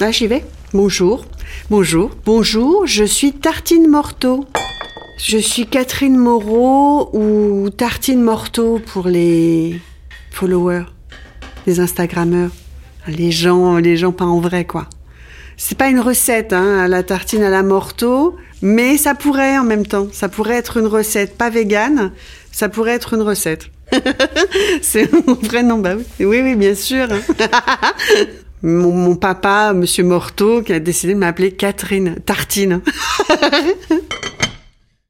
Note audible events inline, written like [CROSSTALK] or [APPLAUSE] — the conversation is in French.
Là, j'y vais. Bonjour. Bonjour. Bonjour, je suis Tartine Morteau. Je suis Catherine Moreau ou Tartine Morteau pour les followers, les Instagrammeurs, les gens, les gens pas en vrai, quoi. C'est pas une recette, hein, la tartine à la Morteau, mais ça pourrait en même temps. Ça pourrait être une recette, pas végane, ça pourrait être une recette. [LAUGHS] C'est mon vrai nom, bah oui. Oui, oui, bien sûr. [LAUGHS] mon, mon papa, Monsieur Morteau, qui a décidé de m'appeler Catherine Tartine. [LAUGHS]